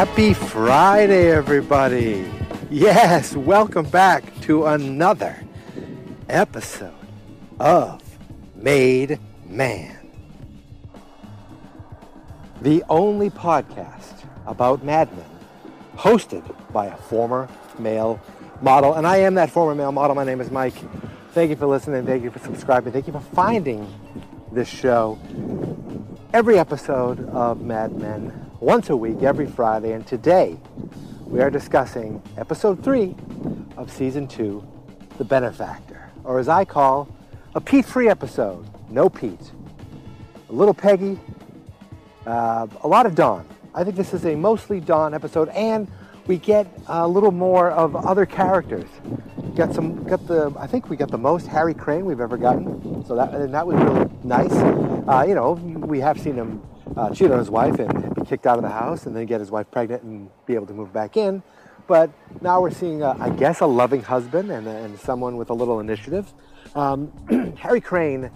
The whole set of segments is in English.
Happy Friday, everybody. Yes, welcome back to another episode of Made Man. The only podcast about Mad Men hosted by a former male model. And I am that former male model. My name is Mike. Thank you for listening. Thank you for subscribing. Thank you for finding this show. Every episode of Mad Men once a week, every Friday. And today we are discussing episode three of season two, The Benefactor, or as I call, a Pete free episode. No Pete. A little Peggy, uh, a lot of Don. I think this is a mostly Don episode, and we get a little more of other characters. Got some, got the, I think we got the most Harry Crane we've ever gotten. So that, and that was really nice. Uh, you know, we have seen him uh, cheat on his wife and be kicked out of the house and then get his wife pregnant and be able to move back in. But now we're seeing, uh, I guess, a loving husband and, and someone with a little initiative. Um, Harry Crane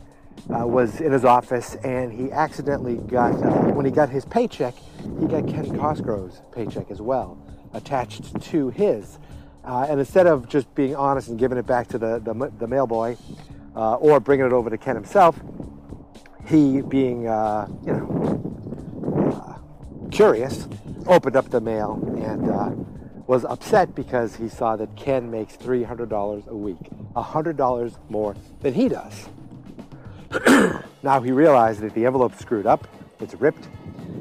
uh, was in his office and he accidentally got, uh, when he got his paycheck, he got Ken Cosgrove's paycheck as well attached to his. Uh, and instead of just being honest and giving it back to the, the, the mail boy uh, or bringing it over to Ken himself, he, being, uh, you know, uh, curious, opened up the mail and uh, was upset because he saw that Ken makes $300 a week, $100 more than he does. now he realized that the envelope's screwed up, it's ripped.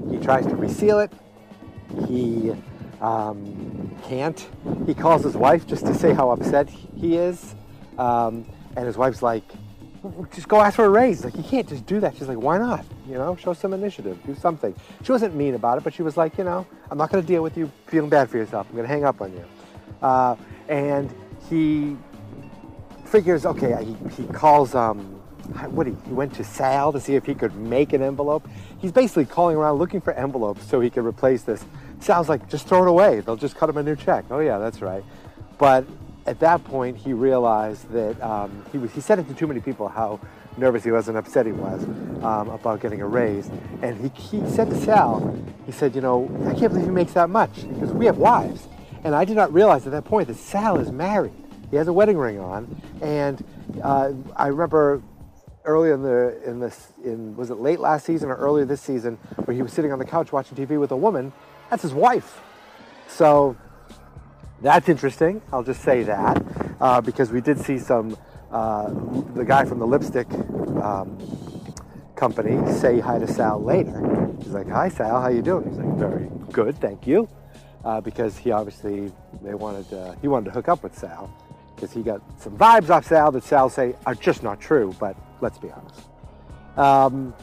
He tries to reseal it. He um, can't. He calls his wife just to say how upset he is. Um, and his wife's like, just go ask for a raise. Like, you can't just do that. She's like, why not? You know, show some initiative, do something. She wasn't mean about it, but she was like, you know, I'm not going to deal with you feeling bad for yourself. I'm going to hang up on you. Uh, and he figures, okay, he, he calls, um, what he, he went to Sal to see if he could make an envelope. He's basically calling around looking for envelopes so he could replace this. Sal's like, just throw it away. They'll just cut him a new check. Oh yeah, that's right. But at that point, he realized that um, he, was, he said it to too many people how nervous he was and upset he was um, about getting a raise. And he, he said to Sal, he said, you know, I can't believe he makes that much because we have wives. And I did not realize at that point that Sal is married. He has a wedding ring on. And uh, I remember earlier in the in this in was it late last season or earlier this season where he was sitting on the couch watching TV with a woman. That's his wife. So that's interesting. I'll just say that uh, because we did see some uh, the guy from the lipstick um, company say hi to Sal later. He's like, "Hi, Sal. How you doing?" He's like, "Very good, thank you," uh, because he obviously they wanted to, he wanted to hook up with Sal because he got some vibes off Sal that Sal say are just not true. But let's be honest. Um,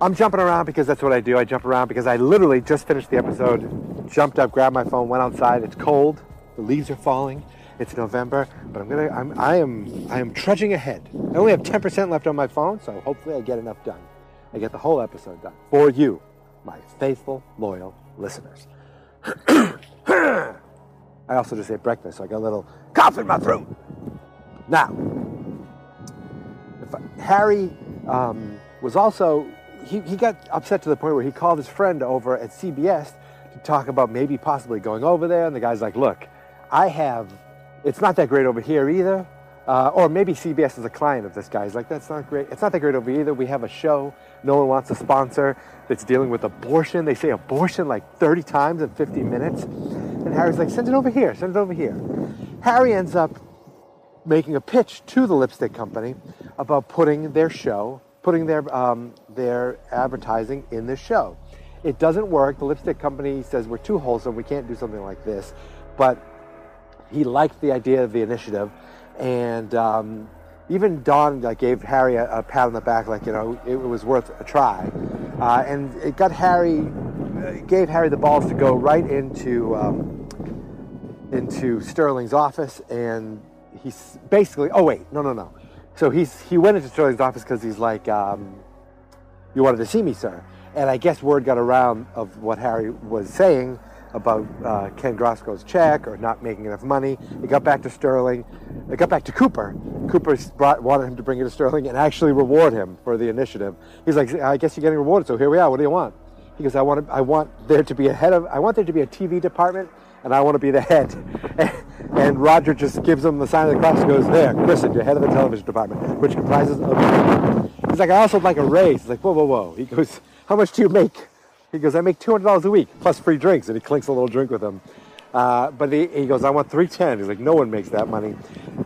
I'm jumping around because that's what I do. I jump around because I literally just finished the episode, jumped up, grabbed my phone, went outside. It's cold. The leaves are falling. It's November, but I'm gonna. I'm. I am. I am trudging ahead. I only have 10% left on my phone, so hopefully I get enough done. I get the whole episode done for you, my faithful, loyal listeners. I also just ate breakfast, so I got a little cough in my throat. Now, I, Harry um, was also. He, he got upset to the point where he called his friend over at CBS to talk about maybe possibly going over there, and the guy's like, "Look." I have, it's not that great over here either. Uh, or maybe CBS is a client of this guy. He's like, that's not great. It's not that great over either. We have a show no one wants a sponsor that's dealing with abortion. They say abortion like 30 times in 50 minutes. And Harry's like, send it over here, send it over here. Harry ends up making a pitch to the lipstick company about putting their show, putting their, um, their advertising in the show. It doesn't work. The lipstick company says, we're too wholesome. We can't do something like this. But he liked the idea of the initiative, and um, even Don like, gave Harry a, a, pat on the back, like you know it, was worth a try, uh, and it got Harry, uh, gave Harry the balls to go right into um, into Sterling's office, and he's basically, oh wait, no, no, no. So he's he went into Sterling's office because he's like, um, you wanted to see me, sir, and I guess word got around of what Harry was saying about uh, Ken Cosgrove's check or not making enough money. It got back to Sterling. It got back to Cooper. Cooper brought, wanted him to bring it to Sterling and actually reward him for the initiative. He's like, I guess you're getting rewarded, so here we are. What do you want? He goes, I want to, I want there to be a head of, I want there to be a TV department, and I want to be the head. And, Roger just gives him the sign of the cross and goes, there, Kristen, you're head of the television department, which comprises of. He's like, I also like a raise. He's like, whoa, whoa, whoa. He goes, how much do you make? He goes, I make $200 a week plus free drinks, and he clinks a little drink with him. Uh, but he, he, goes, I want 310. He's like, no one makes that money.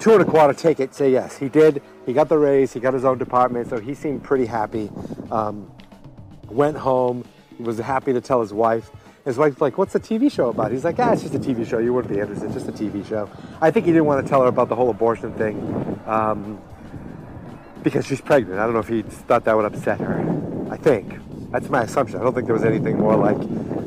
Two and a quarter, take it, say yes. He did. He got the raise. He got his own department, so he seemed pretty happy. Um, went home. He was happy to tell his wife. His wife's like, what's the TV show about? He's like, ah, it's just a TV show. You wouldn't be interested. It's just a TV show. I think he didn't want to tell her about the whole abortion thing um, because she's pregnant. I don't know if he thought that would upset her. I think. That's my assumption. I don't think there was anything more like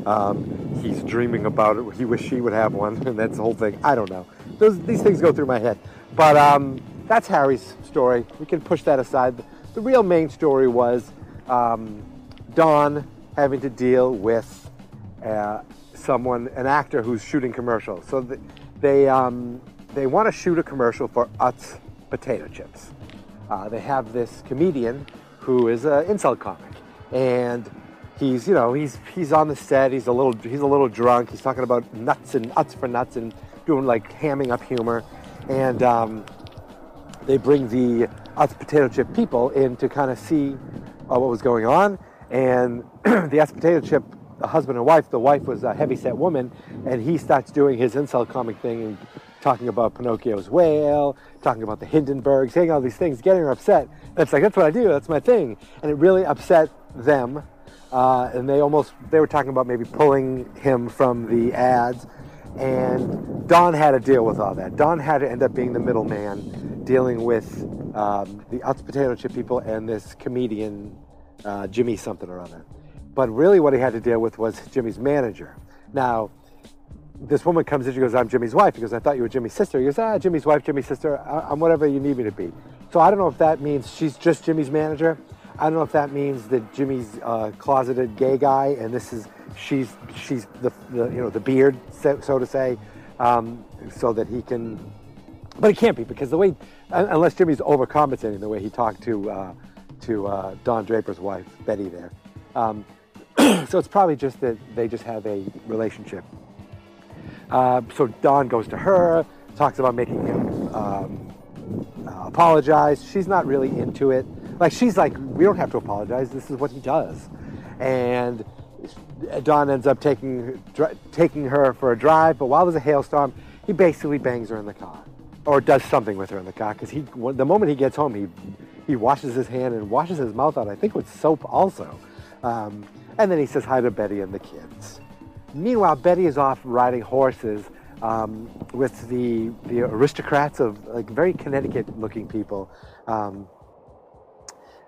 um, he's dreaming about it. He wished she would have one, and that's the whole thing. I don't know. Those, these things go through my head. But um, that's Harry's story. We can push that aside. The real main story was um, Don having to deal with uh, someone, an actor who's shooting commercials. So the, they, um, they want to shoot a commercial for Utz potato chips. Uh, they have this comedian who is an insult comic and he's you know he's he's on the set. He's a little he's a little drunk. He's talking about nuts and nuts for nuts and doing like hamming up humor, and um, they bring the Utz potato chip people in to kind of see uh, what was going on. And the Utz potato chip, husband and wife, the wife was a heavy-set woman, and he starts doing his insult comic thing and talking about Pinocchio's whale, talking about the Hindenburg, saying all these things, getting her upset. And it's like that's what I do. That's my thing, and it really upset them, uh, and they almost they were talking about maybe pulling him from the ads. And Don had to deal with all that. Don had to end up being the middleman, dealing with um, the Utz potato chip people and this comedian, uh, Jimmy something or other. But really, what he had to deal with was Jimmy's manager. Now, this woman comes in, she goes, I'm Jimmy's wife. He goes, I thought you were Jimmy's sister. He goes, ah, Jimmy's wife, Jimmy's sister. I'm whatever you need me to be. So I don't know if that means she's just Jimmy's manager I don't know if that means that Jimmy's a closeted gay guy, and this is she's she's the, the you know the beard, so, so to say, um, so that he can. But it can't be because the way, unless Jimmy's overcompensating the way he talked to uh, to uh, Don Draper's wife Betty there. Um, so it's probably just that they just have a relationship. Uh, so Don goes to her, talks about making him um, uh, apologize. She's not really into it. Like she's like, we don't have to apologize. This is what he does, and Don ends up taking taking her for a drive. But while there's a hailstorm, he basically bangs her in the car, or does something with her in the car. Because he, the moment he gets home, he he washes his hand and washes his mouth out. I think with soap also, um, and then he says hi to Betty and the kids. Meanwhile, Betty is off riding horses um, with the the aristocrats of like very Connecticut-looking people. Um,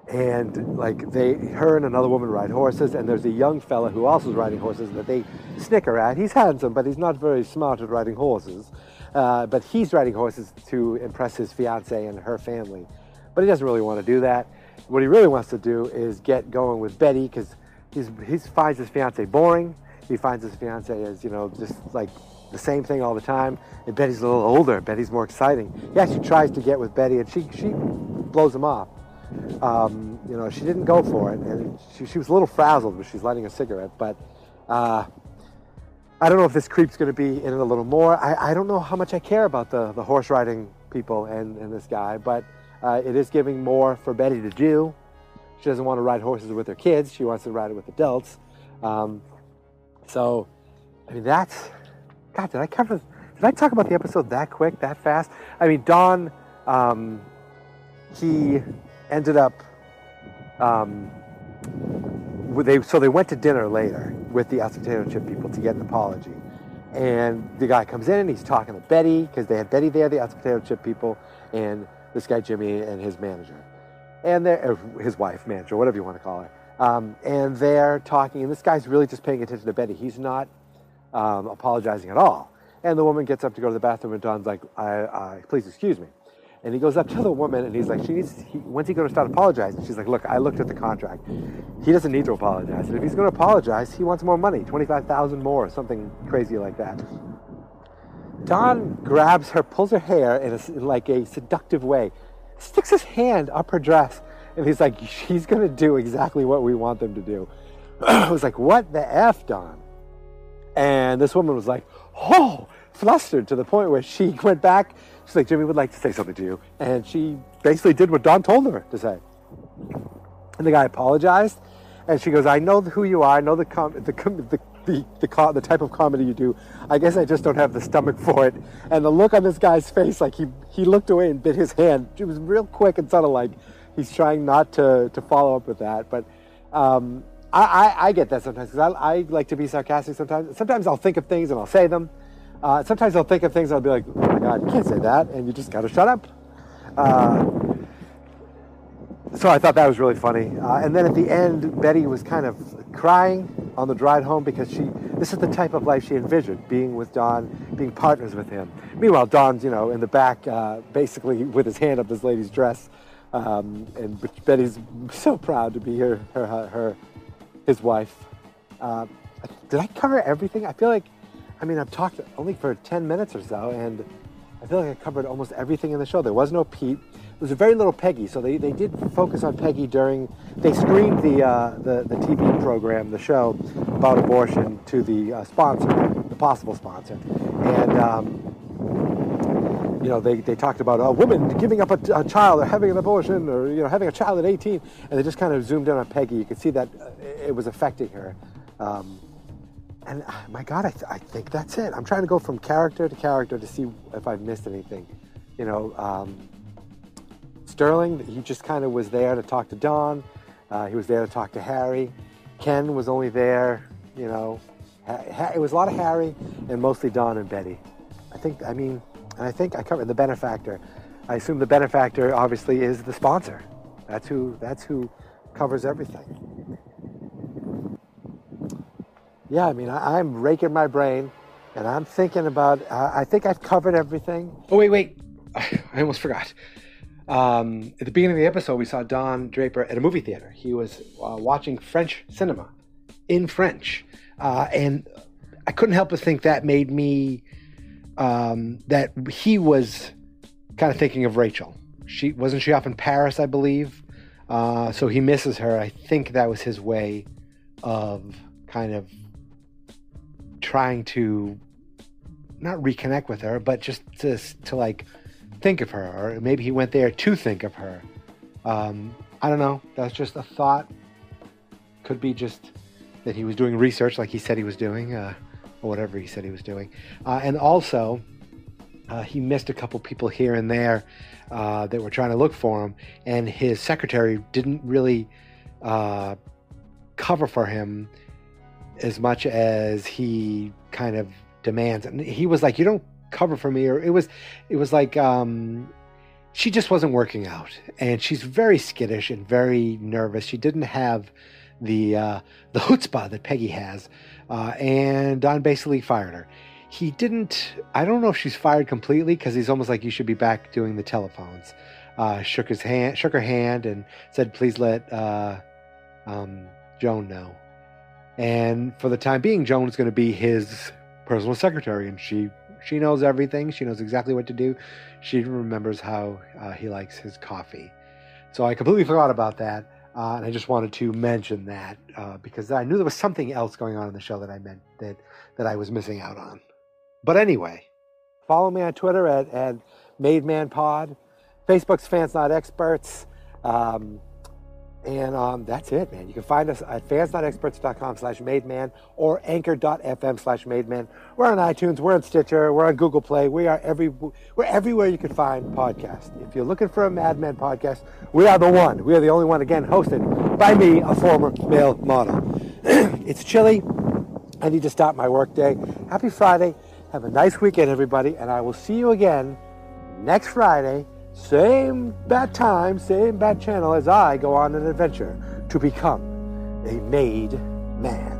and like they her and another woman ride horses and there's a young fella who also is riding horses that they snicker at. He's handsome but he's not very smart at riding horses. Uh, but he's riding horses to impress his fiance and her family. But he doesn't really want to do that. What he really wants to do is get going with betty because he finds his fiance boring. He finds his fiance as you know just like the same thing all the time. And betty's a little older. Betty's more exciting. He actually tries to get with betty and she, she blows him off um, you know, she didn't go for it, and she, she was a little frazzled when she's lighting a cigarette. But uh, I don't know if this creep's going to be in it a little more. I, I don't know how much I care about the, the horse riding people and, and this guy, but uh, it is giving more for Betty to do. She doesn't want to ride horses with her kids. She wants to ride it with adults. Um, so, I mean, that's God. Did I cover? Did I talk about the episode that quick, that fast? I mean, Don. Um, he ended up, um, they, so they went to dinner later with the potato chip people to get an apology. And the guy comes in and he's talking to Betty because they had Betty there, the potato chip people, and this guy Jimmy and his manager, and his wife, manager, whatever you want to call her. Um, and they're talking, and this guy's really just paying attention to Betty. He's not um, apologizing at all. And the woman gets up to go to the bathroom, and Don's like, I, I, "Please excuse me." And he goes up to the woman and he's like, she needs, he, when's he going to start apologizing? She's like, look, I looked at the contract. He doesn't need to apologize. And if he's going to apologize, he wants more money, 25,000 more, something crazy like that. Don grabs her, pulls her hair in, a, in like a seductive way, sticks his hand up her dress, and he's like, she's going to do exactly what we want them to do. I was like, what the F, Don? And this woman was like, oh, flustered to the point where she went back. She's like, Jimmy would like to say something to you. And she basically did what Don told her to say. And the guy apologized. And she goes, I know who you are. I know the, com- the, com- the, the, the, the type of comedy you do. I guess I just don't have the stomach for it. And the look on this guy's face, like he, he looked away and bit his hand. It was real quick and of like he's trying not to, to follow up with that. But um, I, I, I, get that sometimes because I, I, like to be sarcastic sometimes. Sometimes I'll think of things and I'll say them. Uh, sometimes I'll think of things I'll be like, oh my God, you can't say that. And you just got to shut up. Uh, so I thought that was really funny. Uh, and then at the end, Betty was kind of crying on the drive home because she, this is the type of life she envisioned, being with Don, being partners with him. Meanwhile, Don's, you know, in the back, uh, basically with his hand up this lady's dress. Um, and Betty's so proud to be her, her, her his wife. Uh, did I cover everything? I feel like, I mean, I've talked only for 10 minutes or so, and I feel like I covered almost everything in the show. There was no Pete. There was a very little Peggy, so they, they did focus on Peggy during, they screened the, uh, the, the TV program, the show about abortion to the uh, sponsor, the possible sponsor. And, um, you know, they, they talked about a woman giving up a, a, child or having an abortion or, you know, having a child at 18. And they just kind of zoomed in on Peggy. You could see that uh, it was affecting her. Um, and uh, my God, I, th- I, think that's it. I'm trying to go from character to character to see if I've missed anything. You know, um, Sterling, he just kind of was there to talk to Don. Uh, he was there to talk to Harry. Ken was only there, you know. Ha- ha- it was a lot of Harry and mostly Don and Betty. I think, I mean, and I think I covered the benefactor. I assume the benefactor obviously is the sponsor. That's who, that's who covers everything yeah, I mean, I, am raking my brain and I'm thinking about, uh, I think I've covered everything. Oh, wait, wait. I almost forgot. Um, at the beginning of the episode, we saw Don Draper at a movie theater. He was uh, watching French cinema in French. Uh, and I couldn't help but think that made me, um, that he was kind of thinking of Rachel. She wasn't she off in Paris, I believe. Uh, so he misses her. I think that was his way of kind of trying to not reconnect with her, but just to to like think of her, or maybe he went there to think of her. Um, I don't know. That's just a thought. Could be just that he was doing research, like he said he was doing, uh, or whatever he said he was doing, uh, and also uh, he missed a couple people here and there uh, that were trying to look for him, and his secretary didn't really uh, cover for him as much as he kind of demands. And he was like, "You don't cover for me," or it was, it was like um, she just wasn't working out, and she's very skittish and very nervous. She didn't have the uh, the chutzpah that Peggy has, uh, and Don basically fired her. He didn't. I don't know if she's fired completely because he's almost like you should be back doing the telephones. Uh, shook his hand, shook her hand, and said, "Please let uh, um, Joan know." And for the time being, Joan is going to be his personal secretary, and she she knows everything. She knows exactly what to do. She remembers how uh, he likes his coffee. So I completely forgot about that, uh, and I just wanted to mention that uh, because I knew there was something else going on in the show that I meant that that I was missing out on. But anyway, follow me on Twitter at at MadeManPod, Facebook's Fans Not Experts. Um, and um, that's it, man. You can find us at fansnotexperts.com slash mademan or anchor.fm slash mademan. We're on iTunes, we're on Stitcher, we're on Google Play. We are every we're everywhere you can find podcasts. If you're looking for a Mad Men podcast, we are the one. We are the only one, again, hosted by me, a former male model. it's chilly. I need to stop my workday. Happy Friday. Have a nice weekend, everybody, and I will see you again next Friday same bad time, same bad channel as I go on an adventure to become a made man.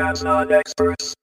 Fans not experts.